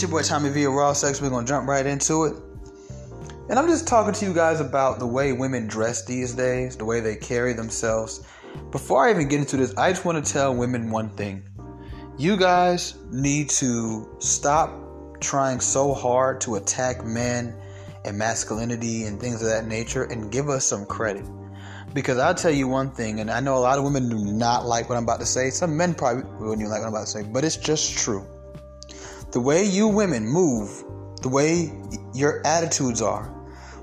It's your boy Tommy V Raw Sex. We're gonna jump right into it. And I'm just talking to you guys about the way women dress these days, the way they carry themselves. Before I even get into this, I just want to tell women one thing. You guys need to stop trying so hard to attack men and masculinity and things of that nature and give us some credit. Because I'll tell you one thing, and I know a lot of women do not like what I'm about to say. Some men probably wouldn't even like what I'm about to say, but it's just true. The way you women move, the way your attitudes are,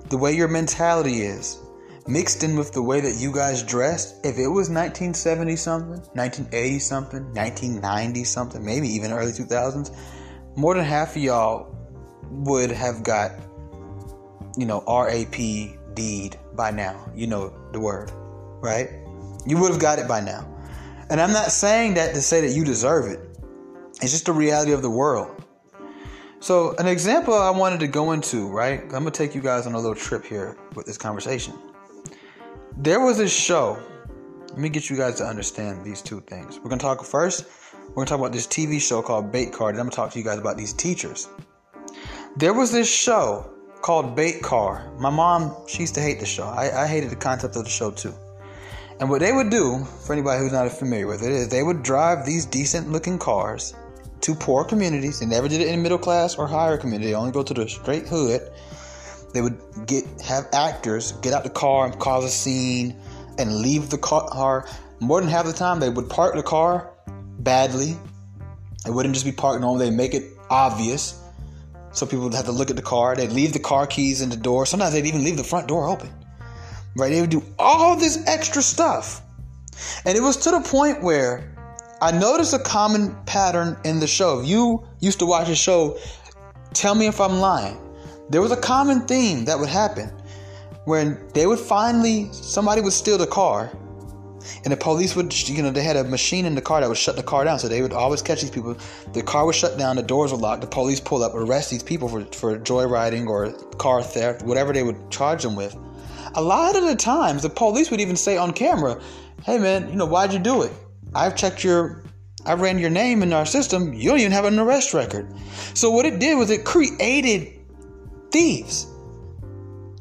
the way your mentality is, mixed in with the way that you guys dressed, if it was 1970 something, 1980 something, 1990 something, maybe even early 2000s, more than half of y'all would have got, you know, RAP deed by now. You know the word, right? You would have got it by now. And I'm not saying that to say that you deserve it. It's just the reality of the world. So, an example I wanted to go into, right? I'm gonna take you guys on a little trip here with this conversation. There was this show. Let me get you guys to understand these two things. We're gonna talk first. We're gonna talk about this TV show called Bait Car. And I'm gonna talk to you guys about these teachers. There was this show called Bait Car. My mom, she used to hate the show. I, I hated the concept of the show too. And what they would do, for anybody who's not familiar with it, is they would drive these decent looking cars to poor communities. They never did it in middle class or higher community. They only go to the straight hood. They would get have actors get out the car and cause a scene and leave the car. More than half the time, they would park the car badly. It wouldn't just be parked normal. They make it obvious, so people would have to look at the car. They'd leave the car keys in the door. Sometimes they'd even leave the front door open. Right? They would do all this extra stuff, and it was to the point where I noticed a common pattern in the show. If you used to watch the show, tell me if I'm lying. There was a common theme that would happen when they would finally, somebody would steal the car, and the police would, you know, they had a machine in the car that would shut the car down. So they would always catch these people. The car was shut down, the doors were locked, the police pull up, arrest these people for, for joyriding or car theft, whatever they would charge them with. A lot of the times, the police would even say on camera, hey man, you know, why'd you do it? I've checked your I ran your name in our system. You don't even have an arrest record. So what it did was it created thieves.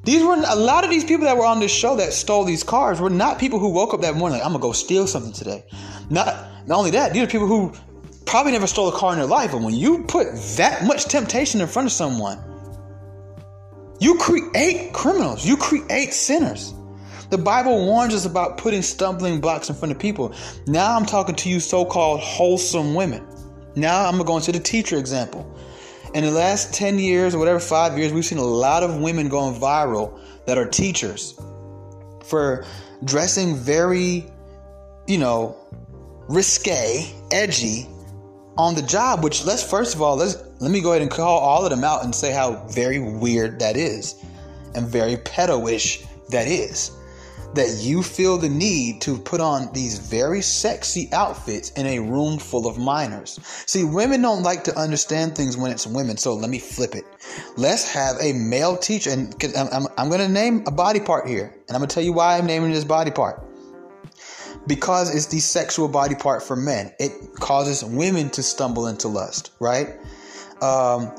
These were a lot of these people that were on this show that stole these cars were not people who woke up that morning like I'm gonna go steal something today. Not not only that, these are people who probably never stole a car in their life. But when you put that much temptation in front of someone, you create criminals. You create sinners. The Bible warns us about putting stumbling blocks in front of people. Now I'm talking to you so called wholesome women. Now I'm going to go into the teacher example. In the last 10 years or whatever, five years, we've seen a lot of women going viral that are teachers for dressing very, you know, risque, edgy on the job, which let's first of all, let's let me go ahead and call all of them out and say how very weird that is and very pedo-ish that is that you feel the need to put on these very sexy outfits in a room full of minors. See, women don't like to understand things when it's women, so let me flip it. Let's have a male teacher, and I'm, I'm, I'm going to name a body part here, and I'm going to tell you why I'm naming this body part. Because it's the sexual body part for men, it causes women to stumble into lust, right? Um,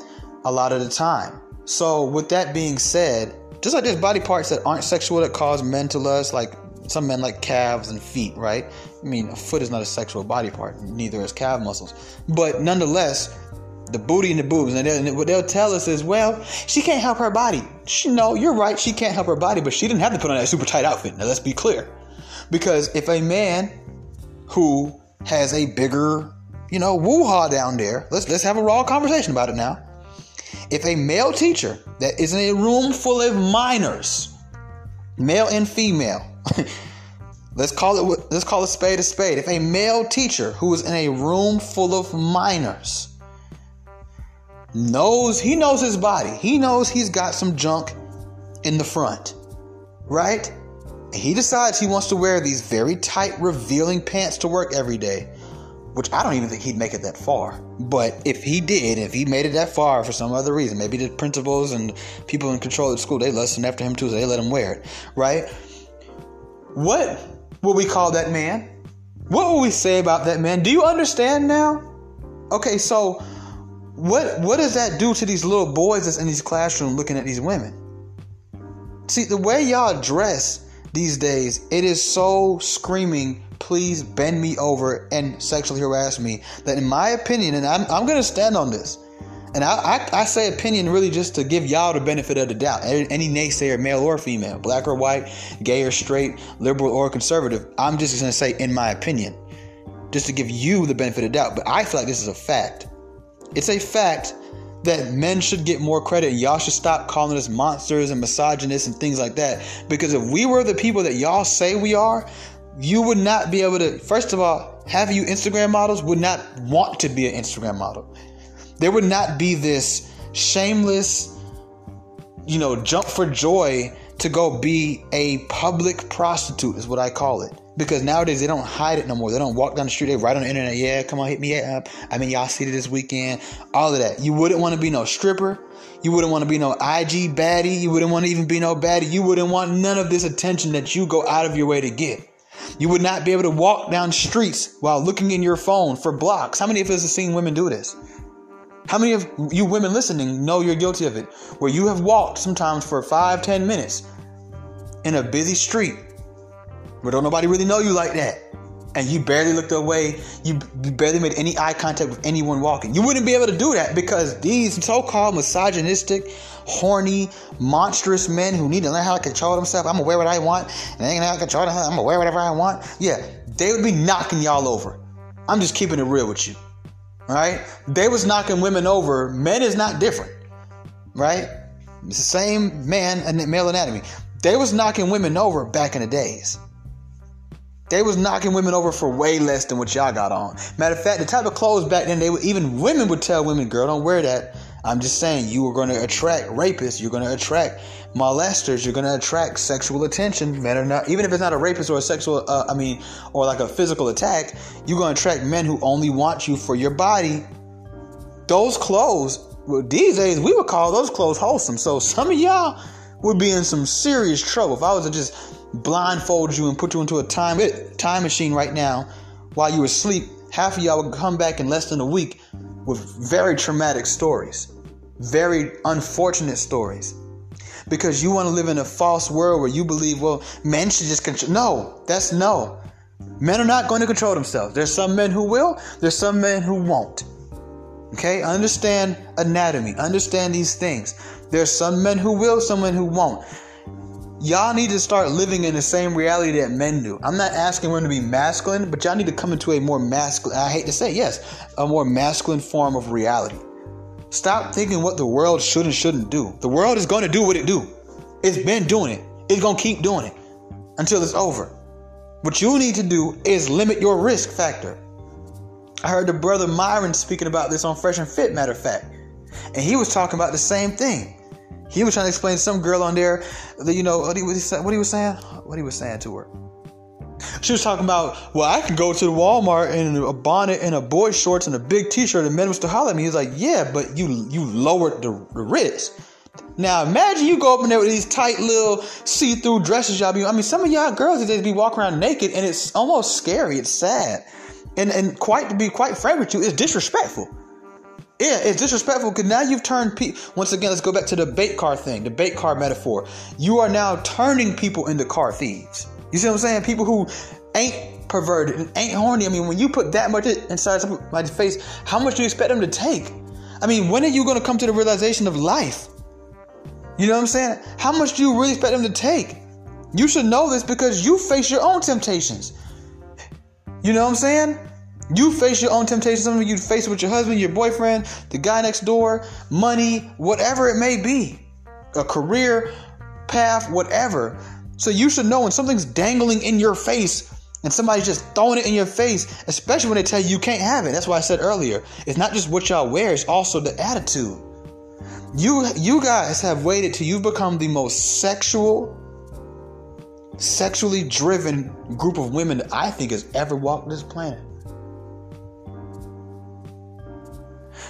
a lot of the time. So, with that being said, just like there's body parts that aren't sexual that cause men to lust, like some men like calves and feet, right? I mean, a foot is not a sexual body part, neither is calf muscles. But nonetheless, the booty and the boobs, and, and what they'll tell us is, well, she can't help her body. She, no, you're right, she can't help her body, but she didn't have to put on that super tight outfit. Now, let's be clear. Because if a man who has a bigger, you know, woo-ha down there, let's let's have a raw conversation about it now. If a male teacher that is in a room full of minors, male and female, let's call it let's call a spade a spade. If a male teacher who is in a room full of minors knows he knows his body, he knows he's got some junk in the front, right? And he decides he wants to wear these very tight, revealing pants to work every day which I don't even think he'd make it that far. But if he did, if he made it that far for some other reason, maybe the principals and people in control of the school, they listened after him too, so they let him wear it, right? What would we call that man? What would we say about that man? Do you understand now? Okay, so what what does that do to these little boys that's in these classrooms looking at these women? See, the way y'all dress these days, it is so screaming, please bend me over and sexually harass me, that in my opinion, and I'm, I'm going to stand on this, and I, I, I, say opinion really just to give y'all the benefit of the doubt. Any naysayer, male or female, black or white, gay or straight, liberal or conservative, I'm just going to say in my opinion, just to give you the benefit of the doubt. But I feel like this is a fact. It's a fact that men should get more credit and y'all should stop calling us monsters and misogynists and things like that. Because if we were the people that y'all say we are, you would not be able to, first of all, have you Instagram models would not want to be an Instagram model. There would not be this shameless, you know, jump for joy to go be a public prostitute, is what I call it because nowadays they don't hide it no more. They don't walk down the street. They write on the internet, yeah, come on, hit me up. I mean, y'all see it this weekend. All of that. You wouldn't want to be no stripper. You wouldn't want to be no IG baddie. You wouldn't want to even be no baddie. You wouldn't want none of this attention that you go out of your way to get. You would not be able to walk down streets while looking in your phone for blocks. How many of us have seen women do this? How many of you women listening know you're guilty of it? Where you have walked sometimes for five, ten minutes in a busy street where don't nobody really know you like that. And you barely looked away, you, barely made any eye contact with anyone walking. You wouldn't be able to do that because these so called misogynistic, horny, monstrous men who need to learn how to control themselves. I'm gonna wear what I want, and they ain't gonna control them. I'm gonna wear whatever I want. Yeah, they would be knocking y'all over. I'm just keeping it real with you. Right? They was knocking women over. Men is not different. Right? It's the same man and male anatomy. They was knocking women over back in the days. They was knocking women over for way less than what y'all got on. Matter of fact, the type of clothes back then, they would, even women would tell women, "Girl, don't wear that." I'm just saying, you are going to attract rapists. You're going to attract molesters. You're going to attract sexual attention. Men are not, even if it's not a rapist or a sexual, uh, I mean, or like a physical attack, you're going to attract men who only want you for your body. Those clothes, well, these days we would call those clothes wholesome. So some of y'all would be in some serious trouble if I was to just blindfold you and put you into a time time machine right now while you were asleep. Half of y'all would come back in less than a week with very traumatic stories, very unfortunate stories. Because you want to live in a false world where you believe, well, men should just control. No, that's no. Men are not going to control themselves. There's some men who will, there's some men who won't. Okay, understand anatomy, understand these things. There's some men who will, some men who won't y'all need to start living in the same reality that men do. I'm not asking women to be masculine, but y'all need to come into a more masculine, I hate to say, yes, a more masculine form of reality. Stop thinking what the world should and shouldn't do. The world is going to do what it do. It's been doing it. It's going to keep doing it until it's over. What you need to do is limit your risk factor. I heard the brother Myron speaking about this on Fresh and Fit, matter of fact. And he was talking about the same thing. He was trying to explain to some girl on there that you know what he was what he was saying, what he was saying to her. She was talking about, well, I can go to the Walmart in a bonnet and a boy shorts and a big T-shirt, and men was to holler at me. He's like, yeah, but you you lowered the, the risk. Now imagine you go up in there with these tight little see-through dresses y'all be. I mean, some of y'all girls these days be walking around naked, and it's almost scary. It's sad, and and quite to be quite frank with you, it's disrespectful. Yeah, it's disrespectful because now you've turned people. Once again, let's go back to the bait car thing, the bait car metaphor. You are now turning people into car thieves. You see what I'm saying? People who ain't perverted and ain't horny. I mean, when you put that much inside somebody's face, how much do you expect them to take? I mean, when are you going to come to the realization of life? You know what I'm saying? How much do you really expect them to take? You should know this because you face your own temptations. You know what I'm saying? You face your own temptations. Some of you face it with your husband, your boyfriend, the guy next door, money, whatever it may be, a career path, whatever. So you should know when something's dangling in your face and somebody's just throwing it in your face, especially when they tell you you can't have it. That's why I said earlier, it's not just what y'all wear, it's also the attitude. You you guys have waited till you've become the most sexual, sexually driven group of women that I think has ever walked this planet.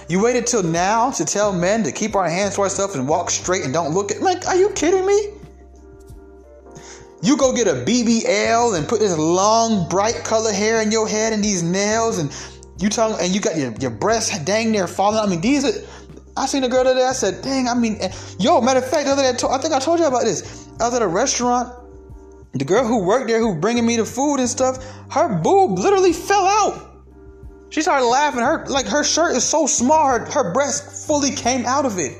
You waited till now to tell men to keep our hands to ourselves and walk straight and don't look at like, are you kidding me? You go get a BBL and put this long, bright color hair in your head and these nails and You talking and you got your, your breasts dang near falling. I mean, these are. I seen a girl today. I said, "Dang!" I mean, eh. yo. Matter of fact, the other day, I, I think I told you about this. I was at a restaurant. The girl who worked there, who bringing me the food and stuff, her boob literally fell out. She started laughing. Her like her shirt is so small, her, her breast fully came out of it,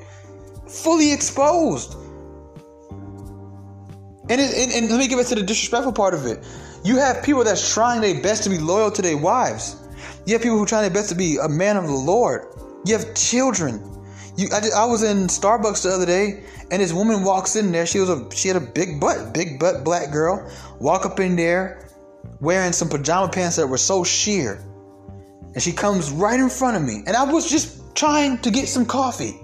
fully exposed. And, it, and, and let me get back to the disrespectful part of it. You have people that's trying their best to be loyal to their wives. You have people who are trying their best to be a man of the Lord. You have children. You, I, I was in Starbucks the other day, and this woman walks in there. She was a she had a big butt, big butt black girl. Walk up in there, wearing some pajama pants that were so sheer, and she comes right in front of me. And I was just trying to get some coffee,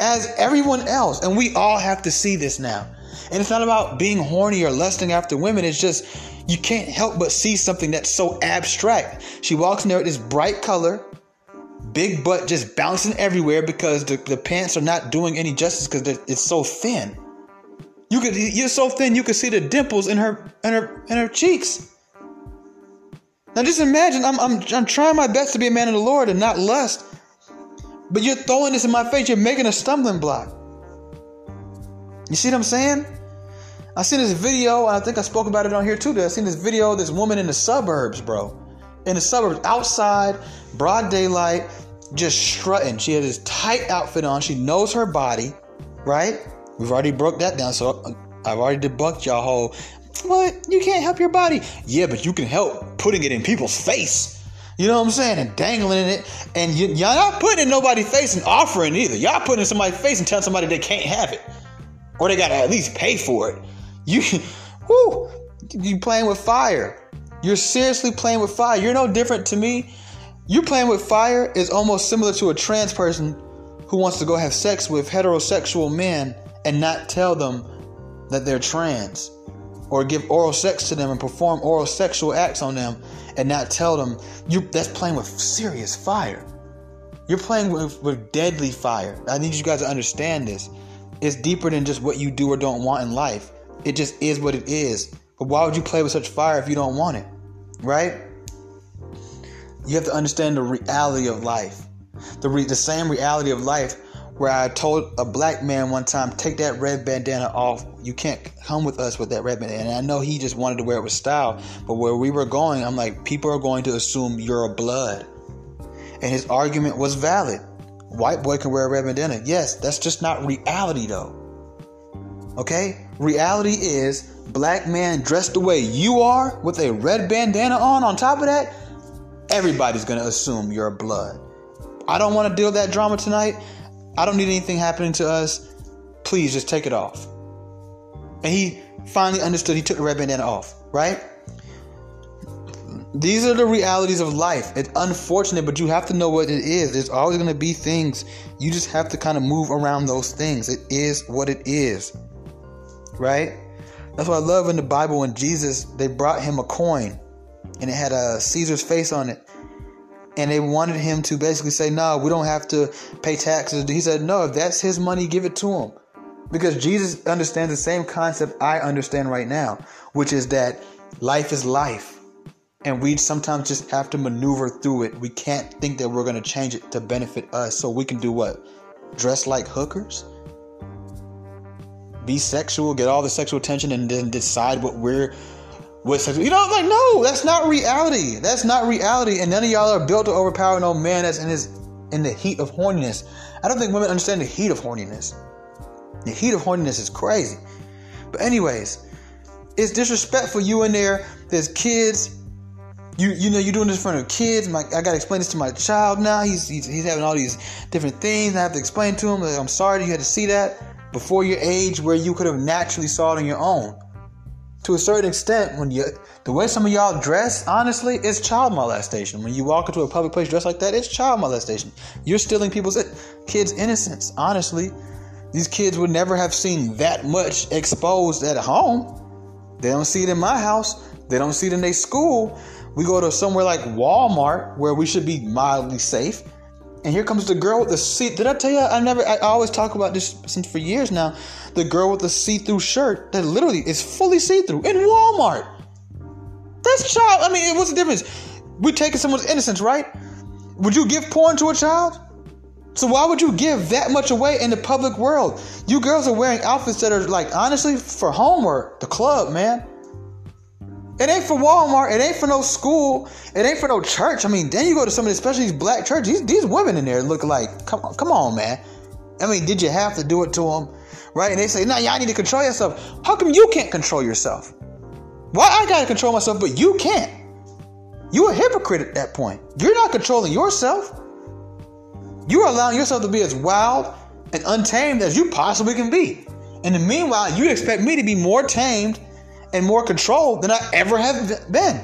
as everyone else. And we all have to see this now. And it's not about being horny or lusting after women. It's just you can't help but see something that's so abstract. She walks in there with this bright color, big butt just bouncing everywhere because the, the pants are not doing any justice because it's so thin. You could you're so thin you could see the dimples in her in her in her cheeks. Now just imagine I'm I'm I'm trying my best to be a man of the Lord and not lust. But you're throwing this in my face, you're making a stumbling block. You see what I'm saying? I seen this video, I think I spoke about it on here too. I seen this video this woman in the suburbs, bro. In the suburbs, outside, broad daylight, just strutting. She had this tight outfit on. She knows her body, right? We've already broke that down, so I've already debunked y'all whole. What? You can't help your body. Yeah, but you can help putting it in people's face. You know what I'm saying? And dangling in it. And y- y'all not putting in nobody's face and offering either. Y'all putting in somebody's face and telling somebody they can't have it or they gotta at least pay for it. You, whoo, you playing with fire. You're seriously playing with fire. You're no different to me. You playing with fire is almost similar to a trans person who wants to go have sex with heterosexual men and not tell them that they're trans or give oral sex to them and perform oral sexual acts on them and not tell them you that's playing with serious fire you're playing with, with deadly fire i need you guys to understand this it's deeper than just what you do or don't want in life. It just is what it is. But why would you play with such fire if you don't want it? Right? You have to understand the reality of life. The, re- the same reality of life where I told a black man one time, take that red bandana off. You can't come with us with that red bandana. And I know he just wanted to wear it with style. But where we were going, I'm like, people are going to assume you're a blood. And his argument was valid. White boy can wear a red bandana. Yes, that's just not reality though. Okay? Reality is black man dressed the way you are with a red bandana on. On top of that, everybody's gonna assume you're blood. I don't want to deal with that drama tonight. I don't need anything happening to us. Please just take it off. And he finally understood. He took the red bandana off, right? These are the realities of life. It's unfortunate, but you have to know what it is. There's always going to be things. You just have to kind of move around those things. It is what it is. Right? That's what I love in the Bible when Jesus, they brought him a coin and it had a Caesar's face on it. And they wanted him to basically say, No, we don't have to pay taxes. He said, No, if that's his money, give it to him. Because Jesus understands the same concept I understand right now, which is that life is life and we sometimes just have to maneuver through it. We can't think that we're going to change it to benefit us. So we can do what? Dress like hookers? Be sexual, get all the sexual attention, and then decide what we're what sexual. You know, I'm like no, that's not reality. That's not reality. And none of y'all are built to overpower no man that's in his in the heat of horniness. I don't think women understand the heat of horniness. The heat of horniness is crazy. But anyways, it's disrespectful. You in there. There's kids you you know you're doing this in front of kids. My, I gotta explain this to my child now. He's, he's he's having all these different things. I have to explain to him that I'm sorry you had to see that before your age, where you could have naturally saw it on your own. To a certain extent, when you the way some of y'all dress, honestly, it's child molestation. When you walk into a public place dressed like that, it's child molestation. You're stealing people's kids' innocence. Honestly, these kids would never have seen that much exposed at home. They don't see it in my house. They don't see it in their school. We go to somewhere like Walmart where we should be mildly safe. And here comes the girl with the see. Did I tell you? I never. I always talk about this since for years now. The girl with the see-through shirt that literally is fully see-through in Walmart. That's child. I mean, what's the difference? We're taking someone's innocence, right? Would you give porn to a child? So why would you give that much away in the public world? You girls are wearing outfits that are like honestly for homework, the club, man. It ain't for Walmart. It ain't for no school. It ain't for no church. I mean, then you go to some of the, especially these black churches. These, these women in there look like, come on, come on, man. I mean, did you have to do it to them, right? And they say, no, y'all need to control yourself. How come you can't control yourself? Why I gotta control myself, but you can't? You a hypocrite at that point. You're not controlling yourself. You're allowing yourself to be as wild and untamed as you possibly can be. And in the meanwhile, you expect me to be more tamed and more control than I ever have been.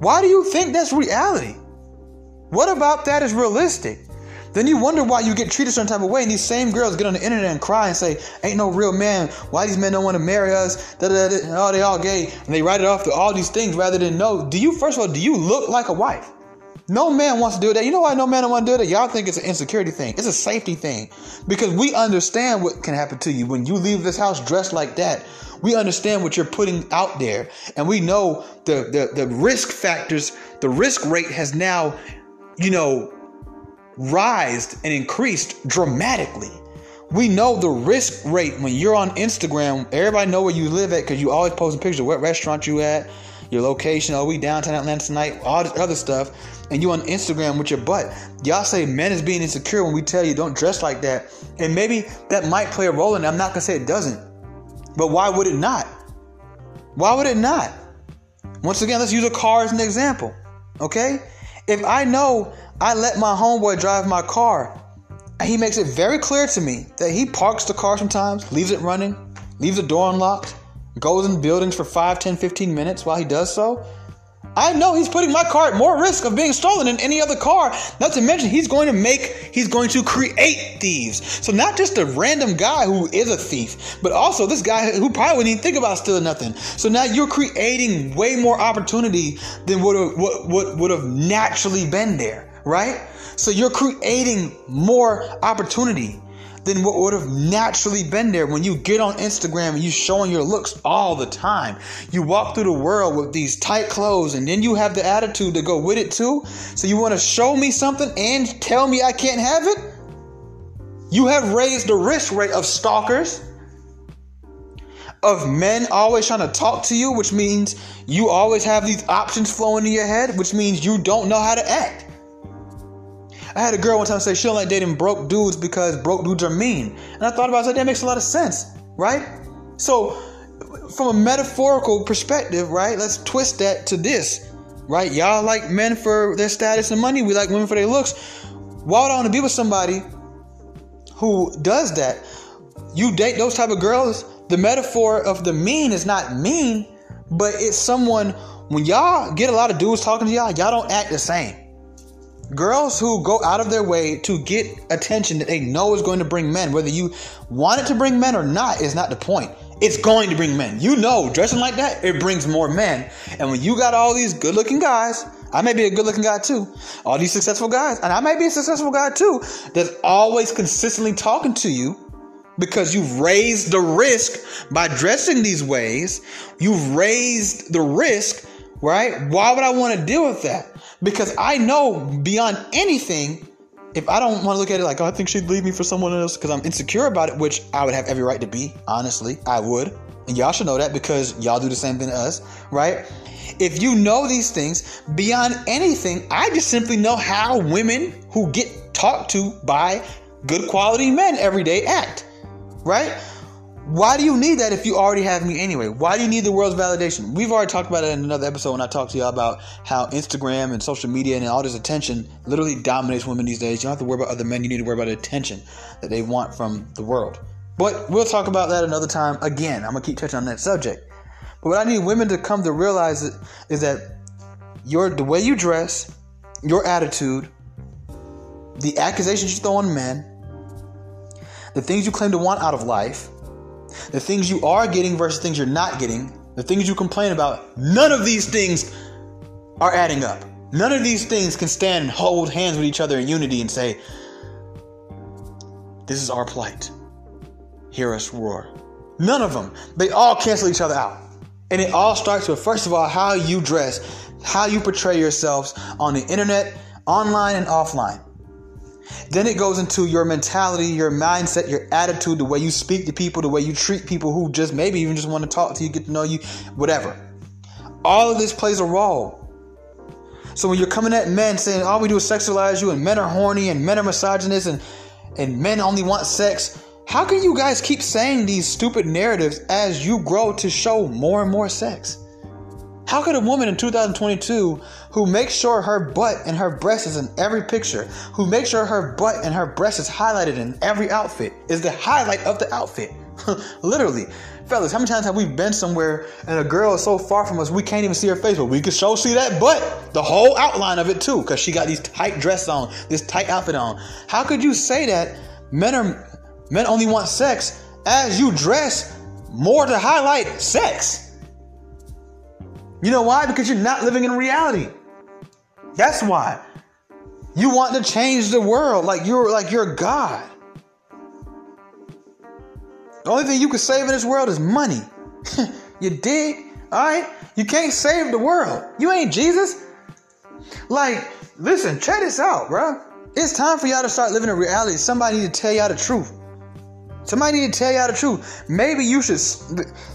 Why do you think that's reality? What about that is realistic? Then you wonder why you get treated some type of way, and these same girls get on the internet and cry and say, "Ain't no real man. Why these men don't want to marry us? Da, da, da, oh, they all gay." And they write it off to all these things rather than know. Do you first of all, do you look like a wife? No man wants to do that. You know why no man want to do that? Y'all think it's an insecurity thing. It's a safety thing. Because we understand what can happen to you when you leave this house dressed like that. We understand what you're putting out there. And we know the, the, the risk factors, the risk rate has now, you know, rised and increased dramatically. We know the risk rate when you're on Instagram. Everybody know where you live at because you always posting pictures of what restaurant you at, your location. Oh, we downtown Atlanta tonight. All this other stuff and you on Instagram with your butt. Y'all say men is being insecure when we tell you don't dress like that. And maybe that might play a role in it. I'm not gonna say it doesn't. But why would it not? Why would it not? Once again, let's use a car as an example. Okay? If I know I let my homeboy drive my car, and he makes it very clear to me that he parks the car sometimes, leaves it running, leaves the door unlocked, goes in buildings for 5, 10, 15 minutes while he does so, I know he's putting my car at more risk of being stolen than any other car. Not to mention, he's going to make, he's going to create thieves. So not just a random guy who is a thief, but also this guy who probably wouldn't even think about stealing nothing. So now you're creating way more opportunity than what would have naturally been there, right? So you're creating more opportunity than what would have naturally been there when you get on Instagram and you showing your looks all the time. You walk through the world with these tight clothes and then you have the attitude to go with it too. So you want to show me something and tell me I can't have it? You have raised the risk rate of stalkers, of men always trying to talk to you, which means you always have these options flowing in your head, which means you don't know how to act. I had a girl one time say she don't like dating broke dudes because broke dudes are mean. And I thought about it, I was like, that makes a lot of sense, right? So, from a metaphorical perspective, right, let's twist that to this, right? Y'all like men for their status and money, we like women for their looks. Why would I want to be with somebody who does that? You date those type of girls, the metaphor of the mean is not mean, but it's someone when y'all get a lot of dudes talking to y'all, y'all don't act the same. Girls who go out of their way to get attention that they know is going to bring men, whether you want it to bring men or not, is not the point. It's going to bring men. You know, dressing like that, it brings more men. And when you got all these good looking guys, I may be a good looking guy too, all these successful guys, and I may be a successful guy too, that's always consistently talking to you because you've raised the risk by dressing these ways. You've raised the risk, right? Why would I want to deal with that? Because I know beyond anything, if I don't want to look at it like, oh, I think she'd leave me for someone else because I'm insecure about it, which I would have every right to be, honestly, I would. And y'all should know that because y'all do the same thing to us, right? If you know these things beyond anything, I just simply know how women who get talked to by good quality men every day act, right? Why do you need that if you already have me anyway? Why do you need the world's validation? We've already talked about it in another episode when I talked to y'all about how Instagram and social media and all this attention literally dominates women these days. You don't have to worry about other men, you need to worry about the attention that they want from the world. But we'll talk about that another time. Again, I'm gonna keep touching on that subject. But what I need women to come to realize is that your the way you dress, your attitude, the accusations you throw on men, the things you claim to want out of life, the things you are getting versus things you're not getting, the things you complain about, none of these things are adding up. None of these things can stand and hold hands with each other in unity and say, This is our plight. Hear us roar. None of them. They all cancel each other out. And it all starts with, first of all, how you dress, how you portray yourselves on the internet, online and offline. Then it goes into your mentality, your mindset, your attitude, the way you speak to people, the way you treat people who just maybe even just want to talk to you, get to know you, whatever. All of this plays a role. So when you're coming at men saying all we do is sexualize you and men are horny and men are misogynist and and men only want sex, how can you guys keep saying these stupid narratives as you grow to show more and more sex? How could a woman in 2022 who makes sure her butt and her breast is in every picture, who makes sure her butt and her breast is highlighted in every outfit, is the highlight of the outfit? Literally. Fellas, how many times have we been somewhere and a girl is so far from us we can't even see her face, but we can show see that butt, the whole outline of it too, because she got these tight dress on, this tight outfit on. How could you say that men are men only want sex as you dress more to highlight sex? You know why? Because you're not living in reality. That's why. You want to change the world like you're like you're God. The only thing you can save in this world is money. you dig? Alright? You can't save the world. You ain't Jesus. Like, listen, check this out, bro. It's time for y'all to start living in reality. Somebody need to tell y'all the truth. Somebody need to tell y'all the truth. Maybe you should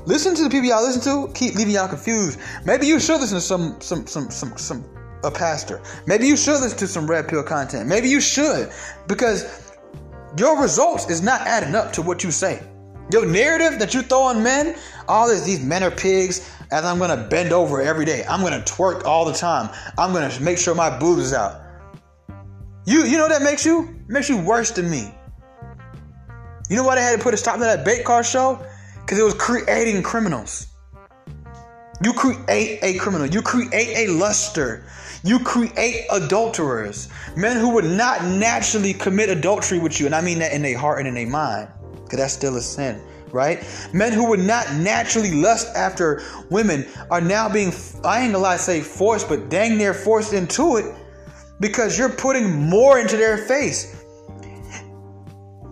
listen to the people y'all listen to. Keep leaving y'all confused. Maybe you should listen to some some some some some a pastor. Maybe you should listen to some red pill content. Maybe you should because your results is not adding up to what you say. Your narrative that you throw on men, all this these men are pigs, as I'm gonna bend over every day. I'm gonna twerk all the time. I'm gonna make sure my boobs is out. You you know that makes you? Makes you worse than me. You know why they had to put a stop to that bait car show? Because it was creating criminals. You create a criminal. You create a luster. You create adulterers. Men who would not naturally commit adultery with you. And I mean that in their heart and in their mind. Because that's still a sin, right? Men who would not naturally lust after women are now being, I ain't gonna lie, say forced, but dang near forced into it because you're putting more into their face.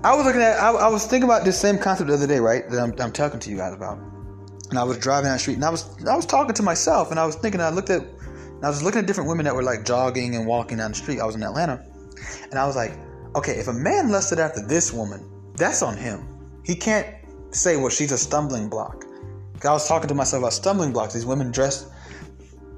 I was looking at, I, I, was thinking about this same concept the other day, right? That I'm, I'm, talking to you guys about. And I was driving down the street, and I was, I was talking to myself, and I was thinking, I looked at, I was looking at different women that were like jogging and walking down the street. I was in Atlanta, and I was like, okay, if a man lusted after this woman, that's on him. He can't say, well, she's a stumbling block. I was talking to myself about stumbling blocks. These women dressed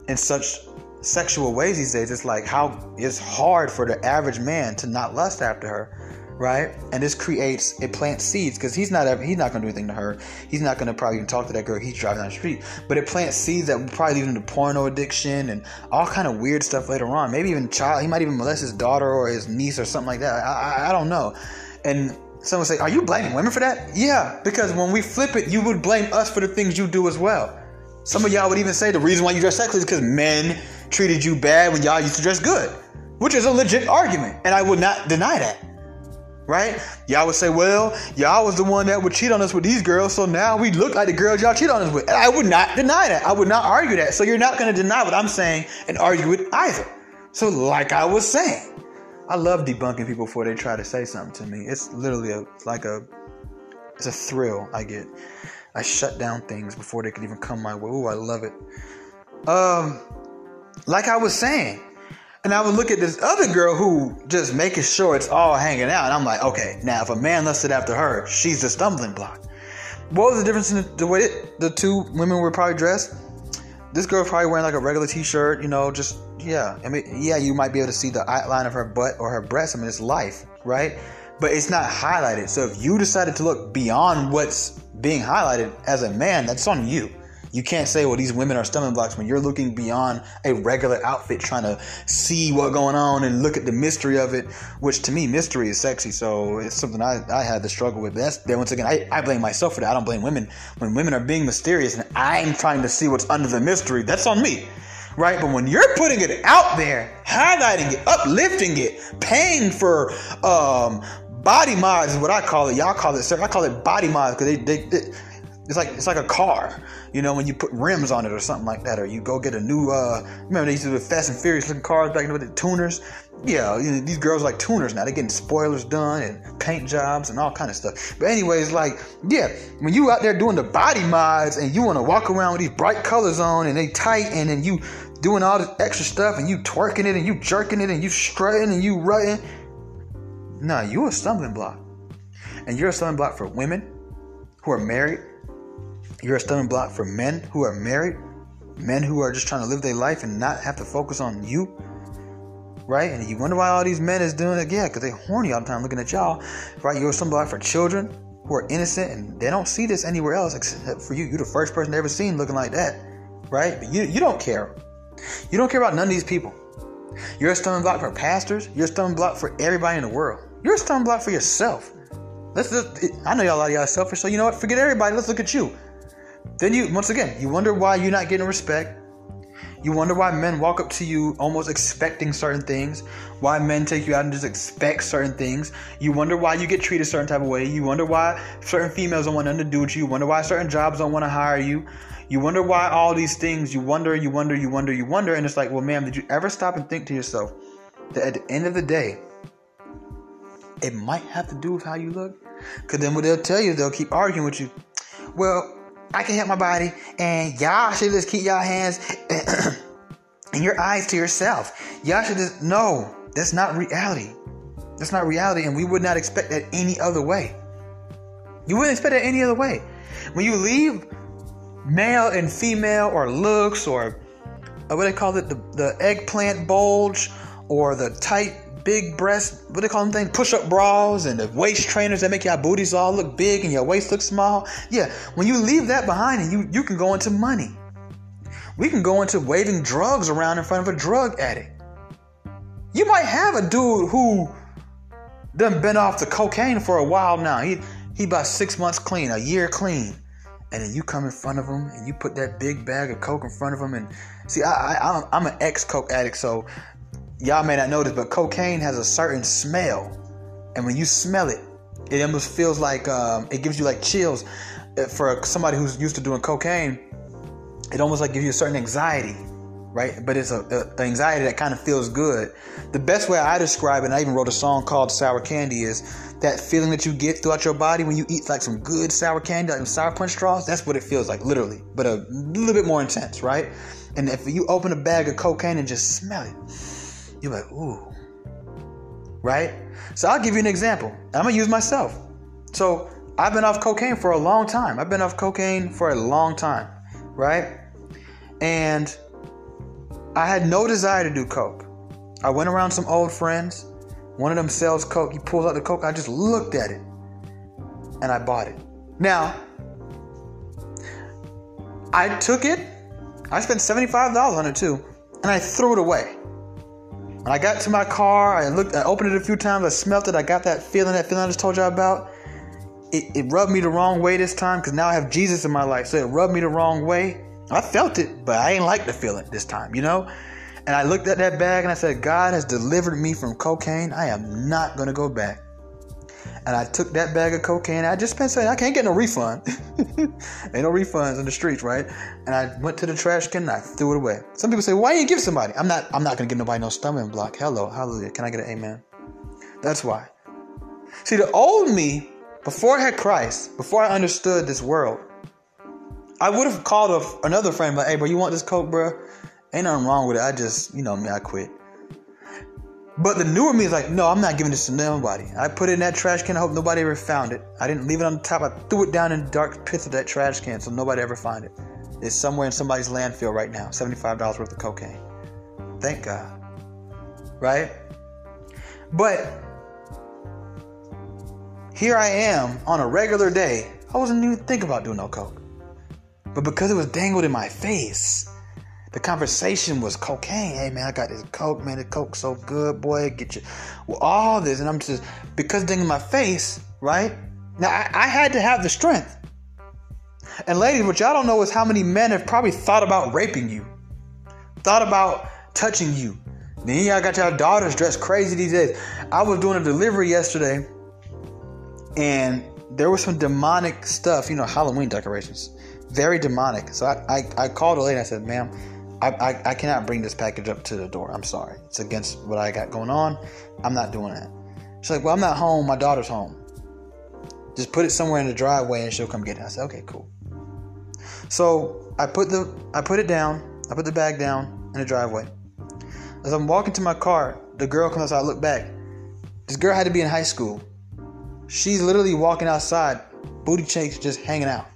in such sexual ways these days. It's like how it's hard for the average man to not lust after her right? And this creates it plants seeds because he's not ever he's not gonna do anything to her. He's not gonna probably even talk to that girl. He's driving down the street, but it plants seeds that will probably lead him to porno addiction and all kind of weird stuff later on. Maybe even child. He might even molest his daughter or his niece or something like that. I, I, I don't know. And someone say, "Are you blaming women for that?" Yeah, because when we flip it, you would blame us for the things you do as well. Some of y'all would even say the reason why you dress sexually is because men treated you bad when y'all used to dress good, which is a legit argument, and I would not deny that right? Y'all would say, well, y'all was the one that would cheat on us with these girls, so now we look like the girls y'all cheat on us with. And I would not deny that. I would not argue that. So you're not going to deny what I'm saying and argue it either. So, like I was saying, I love debunking people before they try to say something to me. It's literally a like a it's a thrill I get. I shut down things before they can even come my way. Ooh, I love it. Um, like I was saying, and I would look at this other girl who just making sure it's all hanging out. And I'm like, okay, now if a man lusted after her, she's the stumbling block. What was the difference in the, way the two women were probably dressed? This girl probably wearing like a regular t-shirt, you know, just yeah. I mean, yeah, you might be able to see the outline of her butt or her breast. I mean, it's life, right? But it's not highlighted. So if you decided to look beyond what's being highlighted as a man, that's on you. You can't say, well, these women are stumbling blocks when you're looking beyond a regular outfit, trying to see what's going on and look at the mystery of it, which to me, mystery is sexy. So it's something I, I had to struggle with. But that's, then once again, I, I blame myself for that. I don't blame women. When women are being mysterious and I'm trying to see what's under the mystery, that's on me. Right? But when you're putting it out there, highlighting it, uplifting it, paying for um, body mods is what I call it. Y'all call it, sir. I call it body mods because they, they, they it's like it's like a car, you know, when you put rims on it or something like that, or you go get a new. uh Remember they used to do the Fast and Furious looking cars back in the tuners. Yeah, you know, these girls like tuners now. They're getting spoilers done and paint jobs and all kind of stuff. But anyways, like yeah, when you out there doing the body mods and you want to walk around with these bright colors on and they tight, and then you doing all this extra stuff and you twerking it and you jerking it and you strutting and you rutting. Nah, you a stumbling block. And you're a stumbling block for women who are married. You're a stumbling block for men who are married. Men who are just trying to live their life and not have to focus on you. Right? And you wonder why all these men is doing it. Yeah, because they horny all the time looking at y'all. Right? You're a stumbling block for children who are innocent and they don't see this anywhere else except for you. You're the first person they ever seen looking like that. Right? But you, you don't care. You don't care about none of these people. You're a stumbling block for pastors. You're a stumbling block for everybody in the world. You're a stumbling block for yourself. Let's just, I know y'all a lot of y'all selfish, so you know what? Forget everybody. Let's look at you. Then you, once again, you wonder why you're not getting respect. You wonder why men walk up to you almost expecting certain things. Why men take you out and just expect certain things. You wonder why you get treated a certain type of way. You wonder why certain females don't want nothing to do with you. You wonder why certain jobs don't want to hire you. You wonder why all these things. You wonder, you wonder, you wonder, you wonder. And it's like, well, ma'am, did you ever stop and think to yourself that at the end of the day, it might have to do with how you look? Because then what they'll tell you, they'll keep arguing with you. Well, I can help my body, and y'all should just keep y'all hands and your eyes to yourself. Y'all should just no, that's not reality. That's not reality, and we would not expect that any other way. You wouldn't expect that any other way. When you leave male and female, or looks, or, or what they call it, the, the eggplant bulge, or the tight big breast, what they call them things, push up bras and the waist trainers that make your booties all look big and your waist look small. Yeah, when you leave that behind and you, you can go into money. We can go into waving drugs around in front of a drug addict. You might have a dude who done been off the cocaine for a while now. He he about six months clean, a year clean. And then you come in front of him and you put that big bag of coke in front of him and see I, I I'm an ex coke addict so y'all may not notice, but cocaine has a certain smell, and when you smell it, it almost feels like um, it gives you like chills. Uh, for somebody who's used to doing cocaine, it almost like gives you a certain anxiety, right? But it's a, a anxiety that kind of feels good. The best way I describe it, and I even wrote a song called "Sour Candy," is that feeling that you get throughout your body when you eat like some good sour candy, like some sour punch straws. That's what it feels like, literally, but a little bit more intense, right? And if you open a bag of cocaine and just smell it you're like, ooh. Right? So I'll give you an example. I'm gonna use myself. So I've been off cocaine for a long time. I've been off cocaine for a long time, right? And I had no desire to do coke. I went around some old friends. One of them sells coke. He pulls out the coke. I just looked at it and I bought it. Now, I took it. I spent $75 on it too, and I threw it away. When I got to my car, I looked, I opened it a few times, I smelled it, I got that feeling, that feeling I just told you about. It, it rubbed me the wrong way this time because now I have Jesus in my life, so it rubbed me the wrong way. I felt it, but I ain't like the feeling this time, you know? And I looked at that bag and I said, God has delivered me from cocaine. I am not going to go back. And I took that bag of cocaine. I just been saying I can't get no refund. Ain't no refunds in the streets, right? And I went to the trash can and I threw it away. Some people say, "Why you give somebody?" I'm not. I'm not gonna give nobody no stumbling block. Hello, hallelujah. Can I get an amen? That's why. See, the old me, before I had Christ, before I understood this world, I would have called a, another friend, like, "Hey, bro, you want this coke, bro? Ain't nothing wrong with it. I just, you know me, I quit." But the newer me is like, no, I'm not giving this to nobody. I put it in that trash can. I hope nobody ever found it. I didn't leave it on the top. I threw it down in the dark pits of that trash can so nobody ever find it. It's somewhere in somebody's landfill right now. $75 worth of cocaine. Thank God. Right? But here I am on a regular day. I wasn't even thinking about doing no coke. But because it was dangled in my face, the conversation was cocaine. Hey man, I got this coke, man. The coke so good, boy. Get you well, all this, and I'm just because thing in my face, right? Now I, I had to have the strength. And ladies, what y'all don't know is how many men have probably thought about raping you, thought about touching you. Then y'all got y'all daughters dressed crazy these days. I was doing a delivery yesterday, and there was some demonic stuff, you know, Halloween decorations. Very demonic. So I, I, I called a lady. I said, ma'am, I, I, I cannot bring this package up to the door. I'm sorry. It's against what I got going on. I'm not doing that. She's like, Well, I'm not home. My daughter's home. Just put it somewhere in the driveway and she'll come get it. I said, Okay, cool. So I put the I put it down. I put the bag down. in the driveway. As I'm walking to my car, the girl comes outside. I look back. This girl had to be in high school. She's literally walking outside, booty cheeks just hanging out.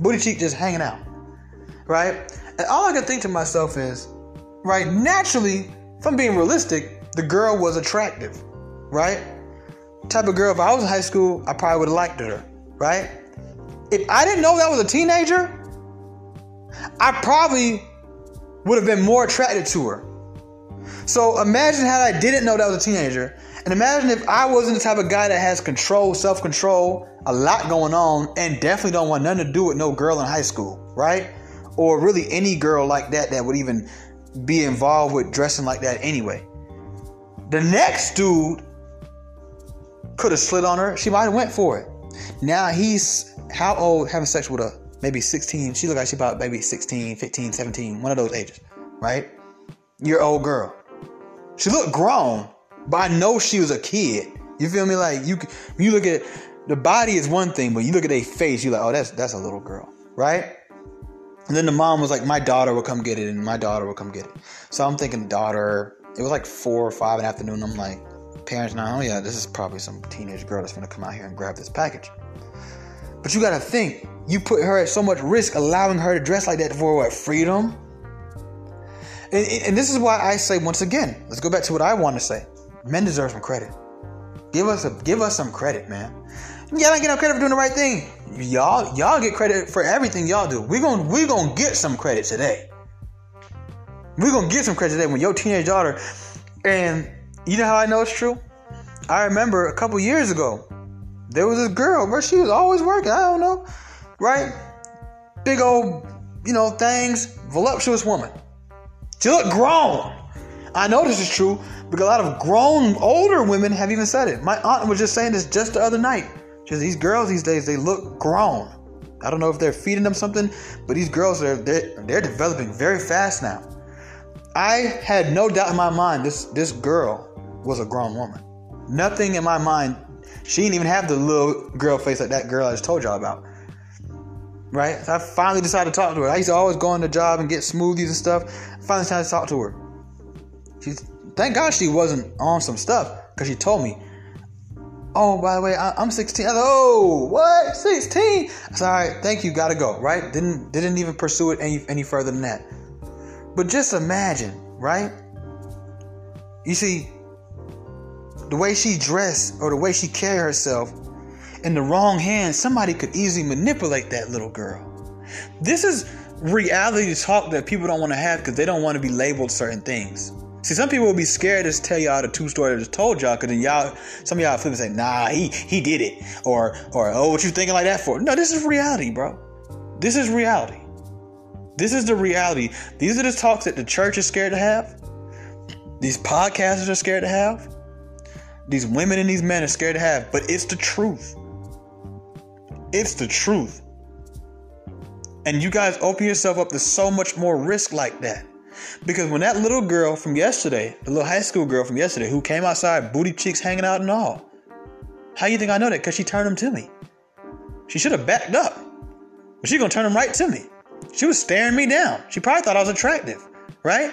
Booty cheek just hanging out. Right? And all I could think to myself is, right, naturally, if I'm being realistic, the girl was attractive. Right? Type of girl, if I was in high school, I probably would have liked her. Right? If I didn't know that was a teenager, I probably would have been more attracted to her. So imagine how I didn't know that was a teenager. And imagine if I wasn't the type of guy that has control, self control, a lot going on, and definitely don't want nothing to do with no girl in high school, right? Or really any girl like that that would even be involved with dressing like that anyway. The next dude could have slid on her. She might have went for it. Now he's how old having sex with a maybe 16. She looked like she about maybe 16, 15, 17, one of those ages, right? Your old girl. She looked grown, but I know she was a kid. You feel me? Like you, you look at the body is one thing, but you look at their face, you're like, oh, that's that's a little girl, right? And then the mom was like, my daughter will come get it, and my daughter will come get it. So I'm thinking, daughter. It was like four or five in the afternoon. I'm like, parents now, oh yeah, this is probably some teenage girl that's gonna come out here and grab this package. But you gotta think, you put her at so much risk allowing her to dress like that for what freedom and, and this is why i say once again let's go back to what i want to say men deserve some credit give us a give us some credit man y'all don't get no credit for doing the right thing y'all y'all get credit for everything y'all do we're gonna we're gonna get some credit today we're gonna get some credit today when your teenage daughter and you know how i know it's true i remember a couple years ago there was this girl where she was always working i don't know right? Big old, you know, things, voluptuous woman. She looked grown. I know this is true because a lot of grown, older women have even said it. My aunt was just saying this just the other night. Just these girls these days, they look grown. I don't know if they're feeding them something, but these girls are they're, they're developing very fast now. I had no doubt in my mind this this girl was a grown woman. Nothing in my mind. She didn't even have the little girl face like that girl I just told y'all about right? So I finally decided to talk to her. I used to always go on the job and get smoothies and stuff. I finally decided to talk to her. She's thank God she wasn't on some stuff because she told me. Oh, by the way, I, am 16. Oh, what? 16? I said, all right, thank you, gotta go, right? Didn't didn't even pursue it any any further than that. But just imagine, right? You see, the way she dressed or the way she carried herself in the wrong hands, somebody could easily manipulate that little girl. This is reality talk that people don't want to have because they don't want to be labeled certain things. See, some people will be scared to tell y'all the two story I just told y'all, because then y'all, some of y'all flip and say, "Nah, he he did it," or or "Oh, what you thinking like that for?" No, this is reality, bro. This is reality. This is the reality. These are the talks that the church is scared to have. These podcasters are scared to have. These women and these men are scared to have. But it's the truth. It's the truth. And you guys open yourself up to so much more risk like that. Because when that little girl from yesterday, the little high school girl from yesterday who came outside, booty cheeks hanging out and all, how you think I know that? Because she turned them to me. She should have backed up. But she gonna turn them right to me. She was staring me down. She probably thought I was attractive, right?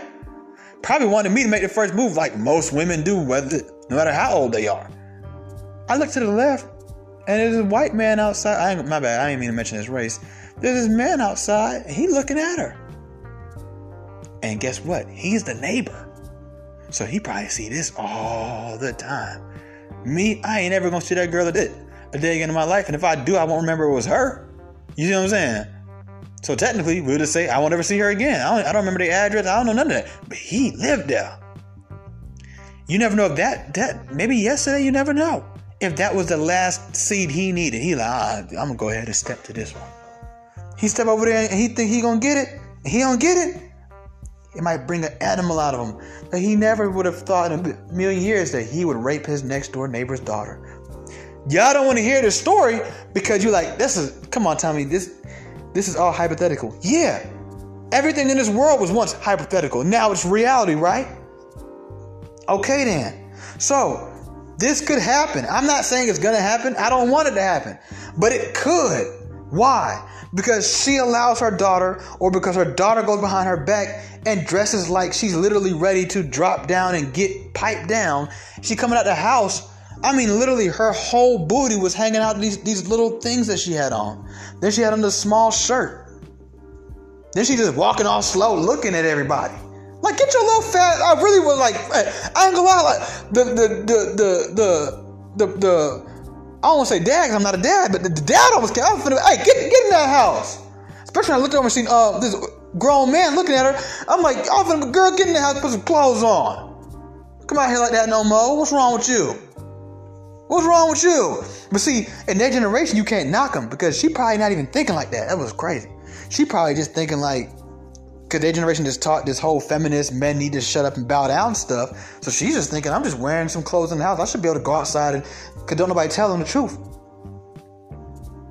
Probably wanted me to make the first move like most women do, whether no matter how old they are. I look to the left. And there's a white man outside. I ain't, my bad. I didn't mean to mention his race. There's this man outside, and he looking at her. And guess what? He's the neighbor. So he probably see this all the time. Me, I ain't ever gonna see that girl a day, a day again in my life. And if I do, I won't remember it was her. You see what I'm saying? So technically, we'll just say I won't ever see her again. I don't, I don't remember the address. I don't know none of that. But he lived there. You never know if that that maybe yesterday. You never know if that was the last seed he needed, he like, I'm gonna go ahead and step to this one. He step over there and he think he gonna get it, he don't get it. It might bring an animal out of him that he never would have thought in a million years that he would rape his next door neighbor's daughter. Y'all don't want to hear this story because you're like, this is come on, Tommy, this this is all hypothetical. Yeah. Everything in this world was once hypothetical. Now it's reality, right? Okay then. So this could happen. I'm not saying it's to happen. I don't want it to happen. But it could. Why? Because she allows her daughter, or because her daughter goes behind her back and dresses like she's literally ready to drop down and get piped down. She coming out the house. I mean, literally, her whole booty was hanging out these these little things that she had on. Then she had on the small shirt. Then she just walking all slow, looking at everybody. Like, get your little fat. I really was like, I ain't gonna lie. Like, the the the the the the, the I don't want to say dad because I'm not a dad, but the, the dad almost came. I was finna, hey, get get in that house. Especially when I looked over and seen uh this grown man looking at her. I'm like, I'm finna, girl, get in the house, put some clothes on. Come out here like that no more. What's wrong with you? What's wrong with you? But see, in their generation, you can't knock them because she probably not even thinking like that. That was crazy. She probably just thinking like, because their generation just taught this whole feminist men need to shut up and bow down stuff. So she's just thinking, I'm just wearing some clothes in the house. I should be able to go outside and, because don't nobody tell them the truth.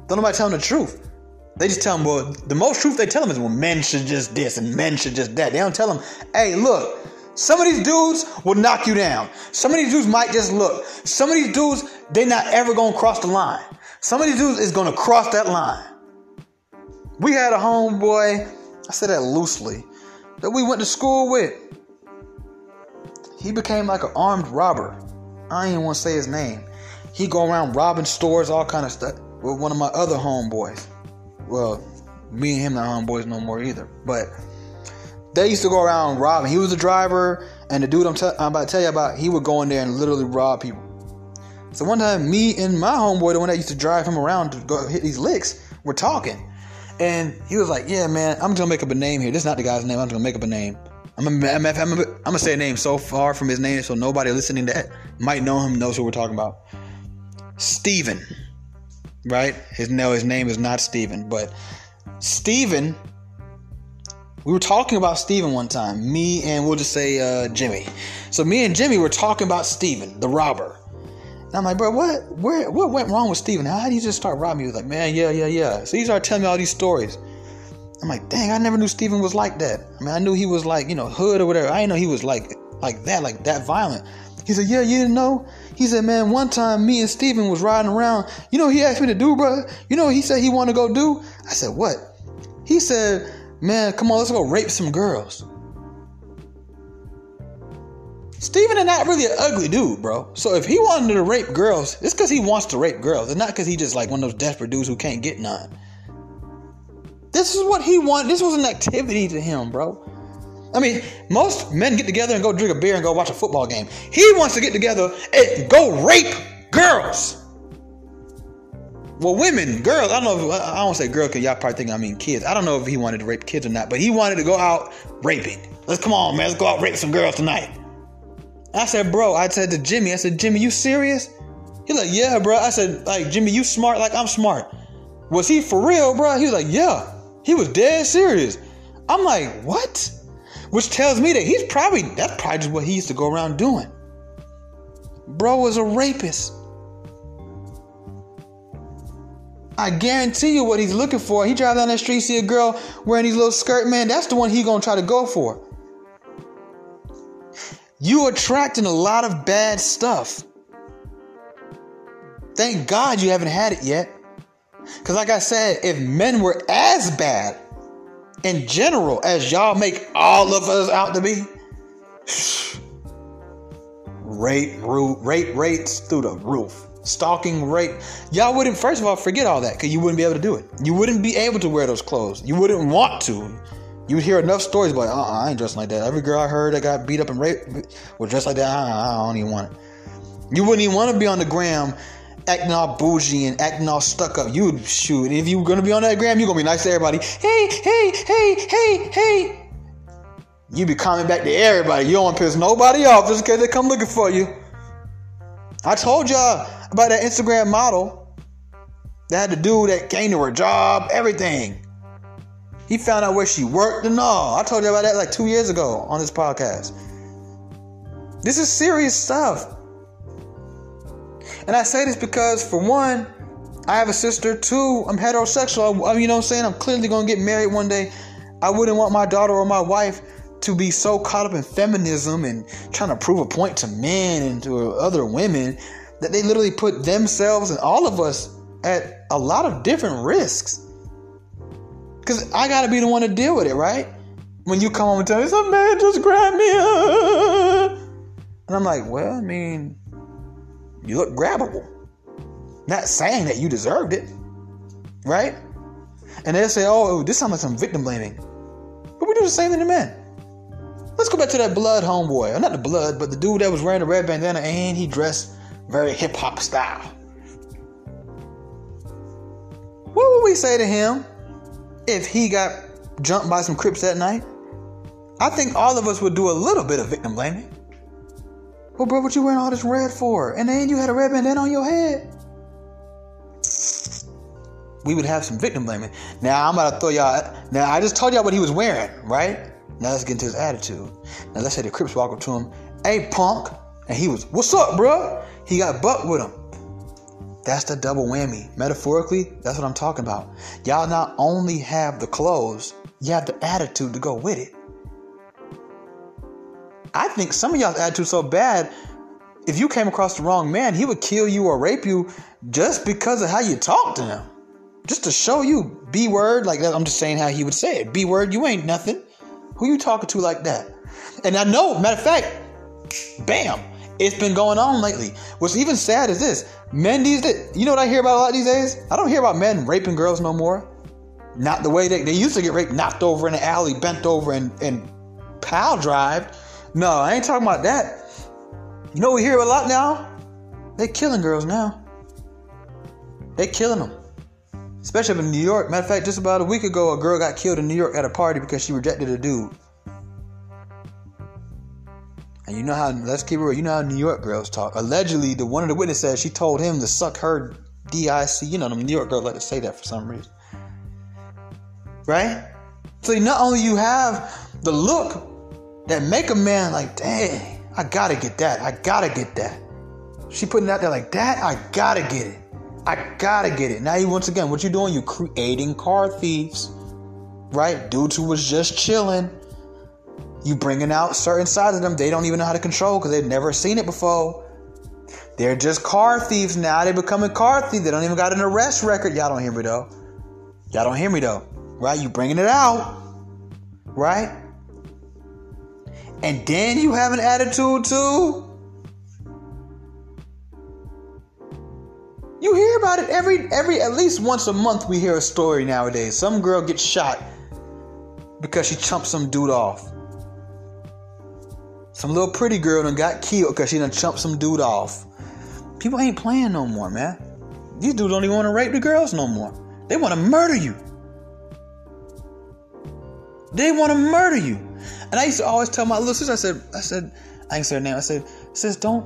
Don't nobody tell them the truth. They just tell them, well, the most truth they tell them is, well, men should just this and men should just that. They don't tell them, hey, look, some of these dudes will knock you down. Some of these dudes might just look. Some of these dudes, they're not ever gonna cross the line. Some of these dudes is gonna cross that line. We had a homeboy, I said that loosely, that we went to school with. He became like an armed robber. I don't even want to say his name. He go around robbing stores, all kind of stuff, with one of my other homeboys. Well, me and him not homeboys no more either. But they used to go around robbing. He was a driver, and the dude I'm, t- I'm about to tell you about, he would go in there and literally rob people. So one time, me and my homeboy, the one that used to drive him around to go hit these licks, were talking. And he was like, Yeah, man, I'm gonna make up a name here. This is not the guy's name. I'm gonna make up a name. I'm gonna, I'm, gonna, I'm, gonna, say a name so far from his name so nobody listening that might know him knows who we're talking about. Steven. Right? His no, his name is not Stephen, but Stephen. We were talking about Stephen one time. Me and we'll just say uh, Jimmy. So me and Jimmy were talking about Stephen, the robber. And I'm like, bro, what where what went wrong with Steven? How did you just start robbing? He was like, man, yeah, yeah, yeah. So he started telling me all these stories. I'm like, dang, I never knew Steven was like that. I mean, I knew he was like, you know, hood or whatever. I didn't know he was like like that, like that violent. He said, yeah, you didn't know? He said, man, one time me and Steven was riding around. You know he asked me to do, bro? You know he said he wanted to go do? I said, what? He said, man, come on, let's go rape some girls. Steven is not really an ugly dude, bro. So if he wanted to rape girls, it's because he wants to rape girls. It's not because he just like one of those desperate dudes who can't get none. This is what he wanted. This was an activity to him, bro. I mean, most men get together and go drink a beer and go watch a football game. He wants to get together and go rape girls. Well, women, girls. I don't know. If, I don't say girl because y'all probably think I mean kids. I don't know if he wanted to rape kids or not, but he wanted to go out raping. Let's come on, man. Let's go out rape some girls tonight. I said, bro. I said to Jimmy. I said, Jimmy, you serious? He's like, yeah, bro. I said, like, Jimmy, you smart like I'm smart. Was he for real, bro? He was like, yeah. He was dead serious. I'm like, what? Which tells me that he's probably that's probably just what he used to go around doing. Bro was a rapist. I guarantee you what he's looking for. He drives down that street, see a girl wearing these little skirt, man. That's the one he gonna try to go for. You attracting a lot of bad stuff. Thank God you haven't had it yet. Because, like I said, if men were as bad in general as y'all make all of us out to be, rape, rape rates through the roof. Stalking, rape. Y'all wouldn't, first of all, forget all that because you wouldn't be able to do it. You wouldn't be able to wear those clothes. You wouldn't want to. You would hear enough stories about, uh uh I ain't dressed like that. Every girl I heard that got beat up and raped was dressed like that. I, I don't even want it. You wouldn't even want to be on the gram acting all bougie and acting all stuck up. You would shoot. If you were gonna be on that gram, you're gonna be nice to everybody. Hey, hey, hey, hey, hey. You be coming back to everybody. You don't piss nobody off just in case they come looking for you. I told y'all about that Instagram model that had the dude that came to her job, everything. He found out where she worked and all. I told you about that like two years ago on this podcast. This is serious stuff. And I say this because, for one, I have a sister. Two, I'm heterosexual. I, you know what I'm saying? I'm clearly going to get married one day. I wouldn't want my daughter or my wife to be so caught up in feminism and trying to prove a point to men and to other women that they literally put themselves and all of us at a lot of different risks. Because I got to be the one to deal with it, right? When you come home and tell me, some man just grabbed me. Uh. And I'm like, well, I mean, you look grabbable. Not saying that you deserved it, right? And they'll say, oh, this sounds like some victim blaming. But we do the same thing to men. Let's go back to that blood homeboy. Not the blood, but the dude that was wearing the red bandana and he dressed very hip hop style. What would we say to him if he got jumped by some Crips that night? I think all of us would do a little bit of victim blaming. Well, bro, what you wearing all this red for? And then you had a red bandana on your head. We would have some victim blaming. Now I'm about to throw y'all. Now I just told y'all what he was wearing, right? Now let's get into his attitude. Now let's say the Crips walk up to him, "Hey, punk," and he was, "What's up, bro?" He got buck with him. That's the double whammy. Metaphorically, that's what I'm talking about. Y'all not only have the clothes, you have the attitude to go with it. I think some of y'all's attitude so bad. If you came across the wrong man, he would kill you or rape you just because of how you talk to him. Just to show you, B word, like that. I'm just saying how he would say it. B word, you ain't nothing. Who you talking to like that? And I know, matter of fact, bam, it's been going on lately. What's even sad is this: men these days. You know what I hear about a lot these days? I don't hear about men raping girls no more. Not the way they, they used to get raped, knocked over in the alley, bent over, and and pal drived. No, I ain't talking about that. You know we hear a lot now? They killing girls now. They killing them. Especially in New York. Matter of fact, just about a week ago, a girl got killed in New York at a party because she rejected a dude. And you know how, let's keep it real, you know how New York girls talk. Allegedly, the one of the witnesses said she told him to suck her DIC. You know, them New York girls like to say that for some reason. Right? So not only you have the look that make a man like, dang, I gotta get that. I gotta get that. She putting it out there like that. I gotta get it. I gotta get it. Now you once again, what you doing? You creating car thieves, right? Dudes who was just chilling. You bringing out certain sides of them they don't even know how to control because they've never seen it before. They're just car thieves now. They becoming car thieves. They don't even got an arrest record. Y'all don't hear me though. Y'all don't hear me though, right? You bringing it out, right? And then you have an attitude too. You hear about it every every at least once a month. We hear a story nowadays. Some girl gets shot because she chumped some dude off. Some little pretty girl done got killed because she done chumped some dude off. People ain't playing no more, man. These dudes don't even want to rape the girls no more. They want to murder you. They want to murder you. And I used to always tell my little sister, I said, I said, I ain't say her name. I said, sis, don't,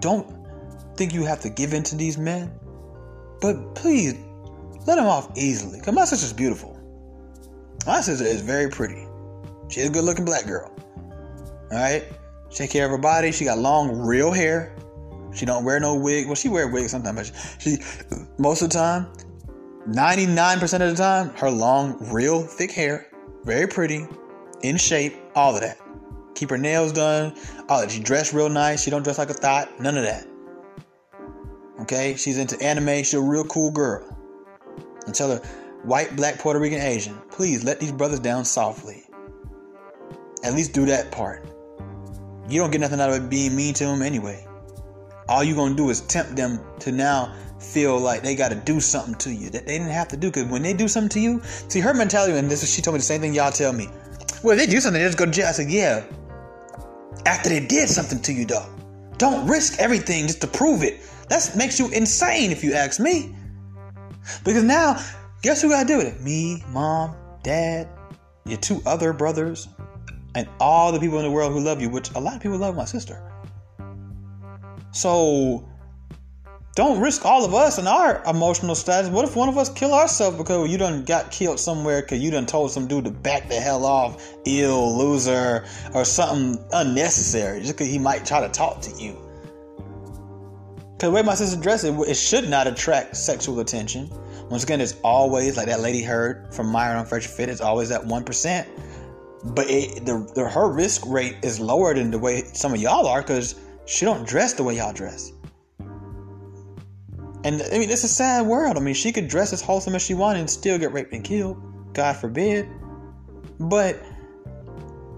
don't think you have to give in to these men, but please let them off easily. Cause my sister's beautiful. My sister is very pretty. She's a good-looking black girl. All right, she take care of her body. She got long, real hair. She don't wear no wig. Well, she wear wigs sometimes, but she most of the time 99% of the time, her long, real thick hair, very pretty, in shape, all of that. Keep her nails done, all that. She dress real nice. She don't dress like a thought, none of that. Okay, she's into anime. She's a real cool girl. And tell her, white, black, Puerto Rican, Asian, please let these brothers down softly. At least do that part. You don't get nothing out of it being mean to them anyway. All you're gonna do is tempt them to now feel like they got to do something to you that they didn't have to do. Because when they do something to you, see her mentality, and this is she told me the same thing y'all tell me. Well, they do something, they just go to jail. I said, yeah. After they did something to you, though, don't risk everything just to prove it. That makes you insane, if you ask me. Because now, guess who got to do with it? Me, mom, dad, your two other brothers, and all the people in the world who love you, which a lot of people love my sister. So don't risk all of us and our emotional status. What if one of us kill ourselves because you done got killed somewhere because you done told some dude to back the hell off, ill, loser, or something unnecessary just because he might try to talk to you? Because the way my sister dressed it, it should not attract sexual attention. Once again, it's always like that lady heard from Myron on Fresh Fit. It's always that one percent, but it, the, the her risk rate is lower than the way some of y'all are because she don't dress the way y'all dress. And I mean, it's a sad world. I mean, she could dress as wholesome as she wanted and still get raped and killed. God forbid. But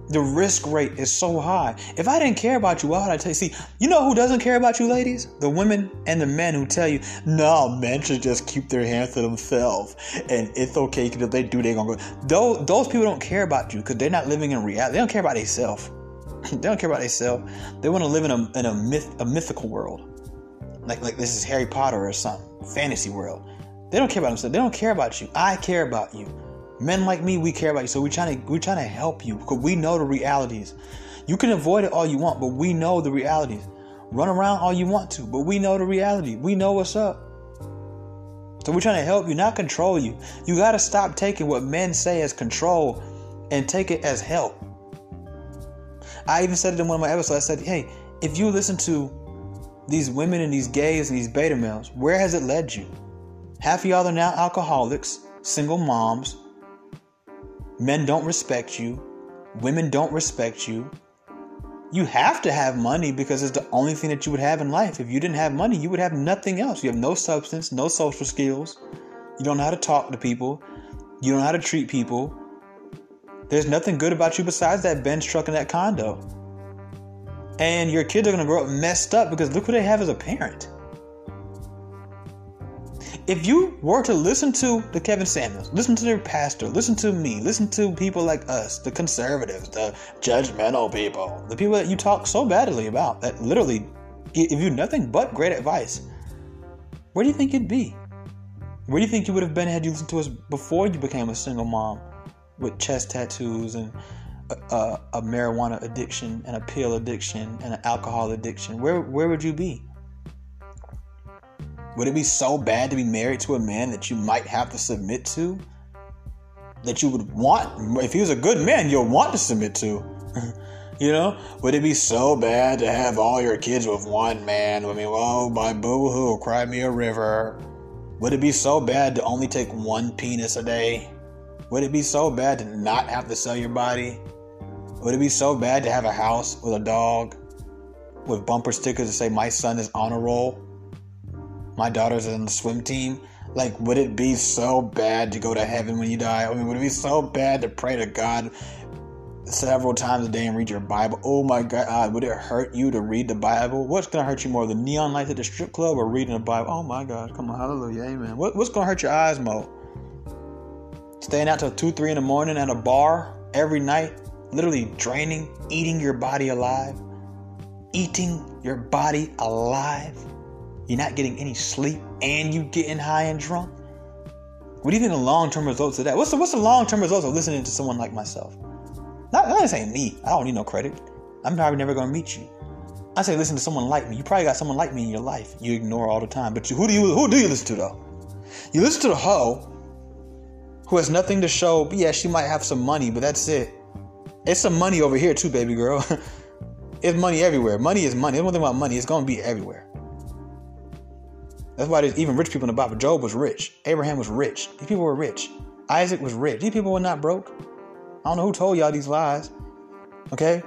the risk rate is so high. If I didn't care about you, why would I tell you? See, you know who doesn't care about you, ladies? The women and the men who tell you, no, men should just keep their hands to themselves. And it's okay because if they do, they're going to go. Those, those people don't care about you because they're not living in reality. They don't care about themselves. they don't care about themselves. They want to live in a, in a, myth, a mythical world. Like, like this is Harry Potter or some fantasy world. They don't care about themselves. They don't care about you. I care about you. Men like me, we care about you. So we're trying to we're trying to help you because we know the realities. You can avoid it all you want, but we know the realities. Run around all you want to, but we know the reality. We know what's up. So we're trying to help you, not control you. You got to stop taking what men say as control and take it as help. I even said it in one of my episodes. I said, hey, if you listen to these women and these gays and these beta males, where has it led you? Half of y'all are now alcoholics, single moms, Men don't respect you. Women don't respect you. You have to have money because it's the only thing that you would have in life. If you didn't have money, you would have nothing else. You have no substance, no social skills. You don't know how to talk to people. You don't know how to treat people. There's nothing good about you besides that Benz truck and that condo. And your kids are going to grow up messed up because look what they have as a parent if you were to listen to the Kevin Samuels, listen to their pastor, listen to me, listen to people like us, the conservatives, the judgmental people, the people that you talk so badly about that literally give you nothing but great advice, where do you think you'd be? Where do you think you would have been had you listened to us before you became a single mom with chest tattoos and a, a, marijuana addiction and a pill addiction and an alcohol addiction? Where where would you be? Would it be so bad to be married to a man that you might have to submit to? That you would want, if he was a good man, you'll want to submit to. you know? Would it be so bad to have all your kids with one man? I mean, oh, my boo hoo, cry me a river. Would it be so bad to only take one penis a day? Would it be so bad to not have to sell your body? Would it be so bad to have a house with a dog with bumper stickers that say, My son is on a roll? my daughter's in the swim team. Like, would it be so bad to go to heaven when you die? I mean, would it be so bad to pray to God several times a day and read your Bible? Oh my God, would it hurt you to read the Bible? What's going to hurt you more, the neon lights at the strip club or reading the Bible? Oh my God, come on, hallelujah, amen. What, what's going to hurt your eyes more? Staying out till 2, 3 in the morning at a bar every night, literally draining, eating your body alive? Eating your body alive? you're not getting any sleep, and you getting high and drunk? What do you think the long term results of that? What's the what's the long term results of listening to someone like myself? Not, not saying me. I don't need no credit. I'm probably never gonna meet you. I say listen to someone like me. You probably got someone like me in your life. You ignore all the time. But you, who do you who do you listen to though? You listen to the hoe who has nothing to show. Yeah, she might have some money, but that's it. It's some money over here too, baby girl. it's money everywhere. Money is money. There's one thing about money. It's gonna be everywhere. That's why there's even rich people in the Bible. Job was rich. Abraham was rich. These people were rich. Isaac was rich. These people were not broke. I don't know who told y'all these lies. Okay?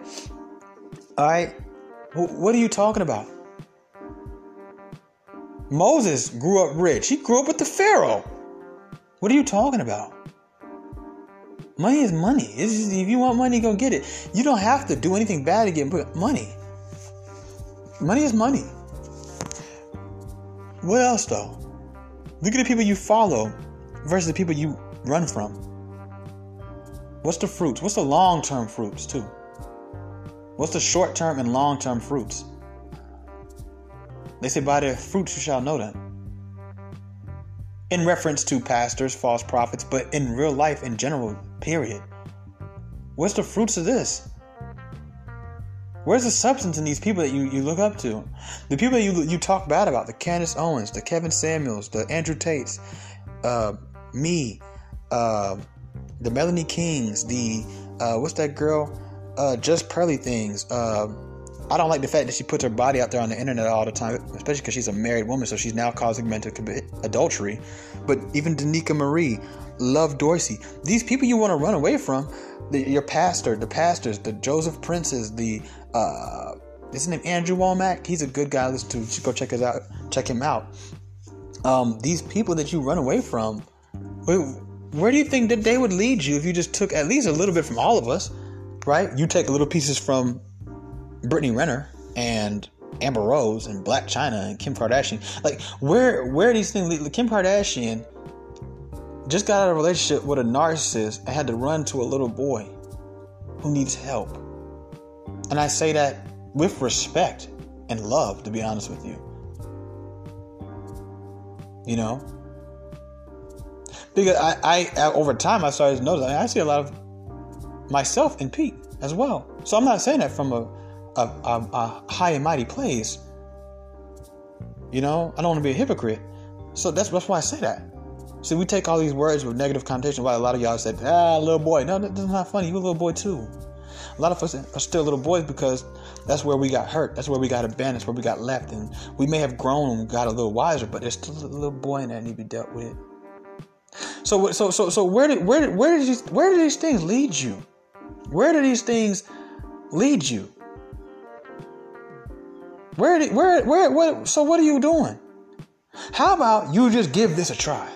All right? What are you talking about? Moses grew up rich. He grew up with the Pharaoh. What are you talking about? Money is money. Just, if you want money, go get it. You don't have to do anything bad to get money. Money is money. What else though? Look at the people you follow versus the people you run from. What's the fruits? What's the long term fruits, too? What's the short term and long term fruits? They say, by their fruits you shall know them. In reference to pastors, false prophets, but in real life in general, period. What's the fruits of this? Where's the substance in these people that you, you look up to? The people that you you talk bad about, the Candace Owens, the Kevin Samuels, the Andrew Tates, uh, me, uh, the Melanie Kings, the uh, what's that girl? Uh, just Pearly things. Uh, I don't like the fact that she puts her body out there on the internet all the time, especially because she's a married woman, so she's now causing men to commit adultery. But even Danica Marie, Love Dorsey, these people you want to run away from, the, your pastor, the pastors, the Joseph Princes, the uh, his name Andrew Wommack. He's a good guy. Listen to. You go check his out. Check him out. um, these people that you run away from, where do you think that they would lead you if you just took at least a little bit from all of us, right? You take little pieces from Brittany Renner and Amber Rose and Blac Chyna and Kim Kardashian. Like, where where these things lead? Kim Kardashian just got out of a relationship with a narcissist and had to run to a little boy who needs help. And I say that with respect and love, to be honest with you. You know? Because I, I over time, I started to notice, I, mean, I see a lot of myself in Pete as well. So I'm not saying that from a, a, a, a high and mighty place. You know, I don't want to be a hypocrite. So that's, that's why I say that. See, we take all these words with negative connotation. Why a lot of y'all said, ah, little boy. No, that's not funny. You're a little boy too. A lot of us are still little boys because that's where we got hurt. That's where we got abandoned. That's where we got left. And we may have grown and got a little wiser, but there's still a little boy in that need to be dealt with. So, so, so, so, where did, where, where did these, where did these things lead you? Where do these things lead you? Where did, where, where, what? So, what are you doing? How about you just give this a try?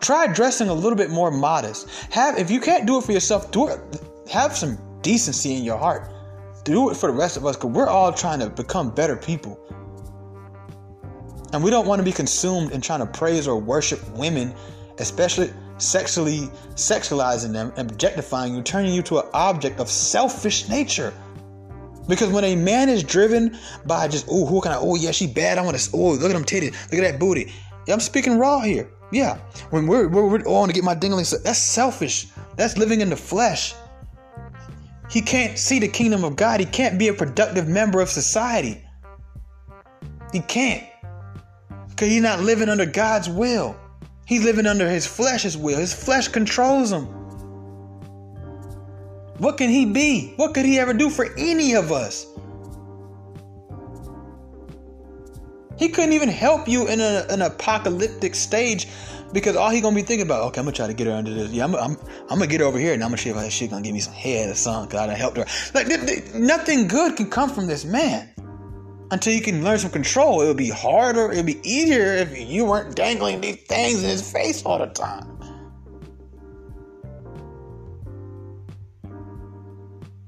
Try dressing a little bit more modest. Have, if you can't do it for yourself, do it. Have some decency in your heart. Do it for the rest of us, because we're all trying to become better people. And we don't want to be consumed in trying to praise or worship women, especially sexually sexualizing them, objectifying you, turning you to an object of selfish nature. Because when a man is driven by just, oh, who can I, oh, yeah, she bad, I want to, oh, look at them titties, look at that booty. I'm speaking raw here. Yeah, when we're, we're, we're oh, to get my dingling, that's selfish. That's living in the flesh. He can't see the kingdom of God. He can't be a productive member of society. He can't. Because he's not living under God's will. He's living under his flesh's will. His flesh controls him. What can he be? What could he ever do for any of us? He couldn't even help you in a, an apocalyptic stage because all he gonna be thinking about, okay, I'm gonna try to get her under this. Yeah, I'm, I'm, I'm gonna get her over here and I'm gonna see if that shit gonna give me some head or something. Cause I done helped her. Like, th- th- nothing good can come from this man until you can learn some control. It would be harder, it would be easier if you weren't dangling these things in his face all the time.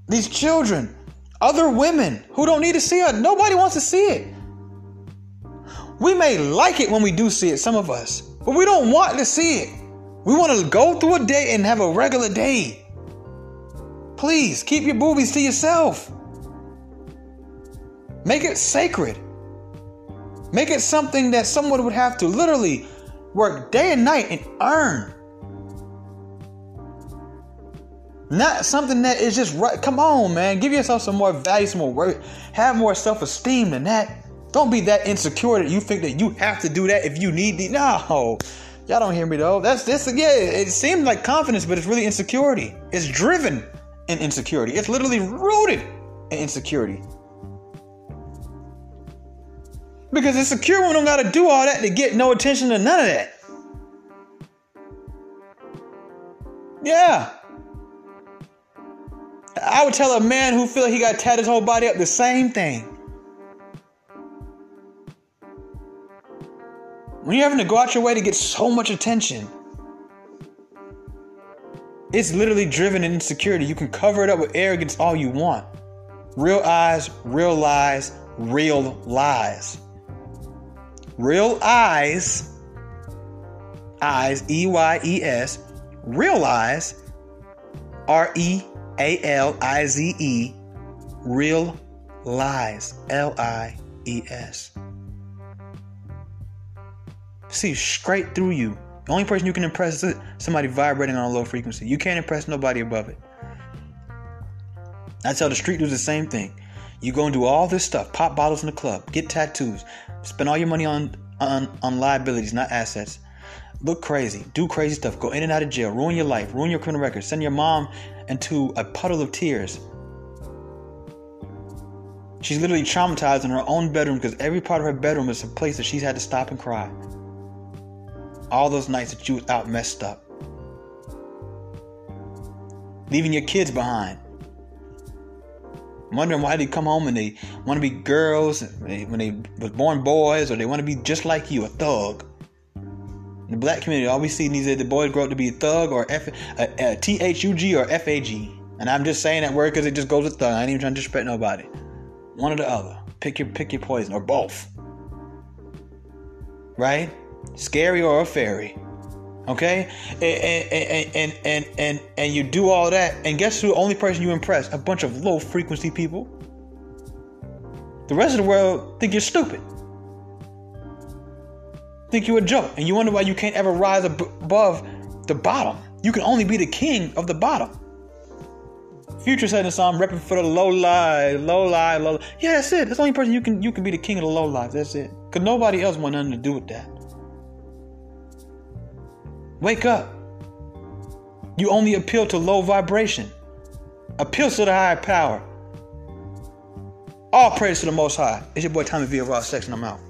These children, other women who don't need to see it, nobody wants to see it. We may like it when we do see it, some of us, but we don't want to see it. We want to go through a day and have a regular day. Please keep your boobies to yourself. Make it sacred. Make it something that someone would have to literally work day and night and earn. Not something that is just right. Come on, man. Give yourself some more value, some more work. Have more self esteem than that. Don't be that insecure that you think that you have to do that if you need the. No. Y'all don't hear me though. That's this. Yeah, it seems like confidence, but it's really insecurity. It's driven in insecurity. It's literally rooted in insecurity. Because insecure women don't gotta do all that to get no attention to none of that. Yeah. I would tell a man who feel he got tatted his whole body up the same thing. When you're having to go out your way to get so much attention, it's literally driven in insecurity. You can cover it up with arrogance all you want. Real eyes, real lies, real lies. Real eyes, eyes, E Y E S, realize, R E A L I Z E, real lies, L I E S. See straight through you. The only person you can impress is somebody vibrating on a low frequency. You can't impress nobody above it. I tell the street dudes the same thing. You go and do all this stuff, pop bottles in the club, get tattoos, spend all your money on on, on liabilities, not assets. Look crazy, do crazy stuff, go in and out of jail, ruin your life, ruin your criminal record, send your mom into a puddle of tears. She's literally traumatized in her own bedroom because every part of her bedroom is a place that she's had to stop and cry. All those nights that you was out messed up. Leaving your kids behind wondering why they come home and they want to be girls when they was born boys, or they want to be just like you, a thug. The black community, all we see that uh, the boys grow up to be a thug or F, uh, uh, a, a T-H-U-G or F-A-G. And I'm just saying that word because it just goes with thug. I ain't even trying to disrespect nobody. One or the other. Pick your pick your poison or both. Right? Scary or a fairy. Okay? And and, and and and and you do all that, and guess who the only person you impress? A bunch of low frequency people. The rest of the world think you're stupid. Think you're a joke. And you wonder why you can't ever rise above the bottom. You can only be the king of the bottom. Future said in the song, repping for the low life, low life, low. Yeah, that's it. That's the only person you can you can be the king of the low life. That's it. Cause nobody else want nothing to do with that. Wake up. You only appeal to low vibration. Appeal to the higher power. All praise to the Most High. It's your boy Tommy V of Raw and I'm out.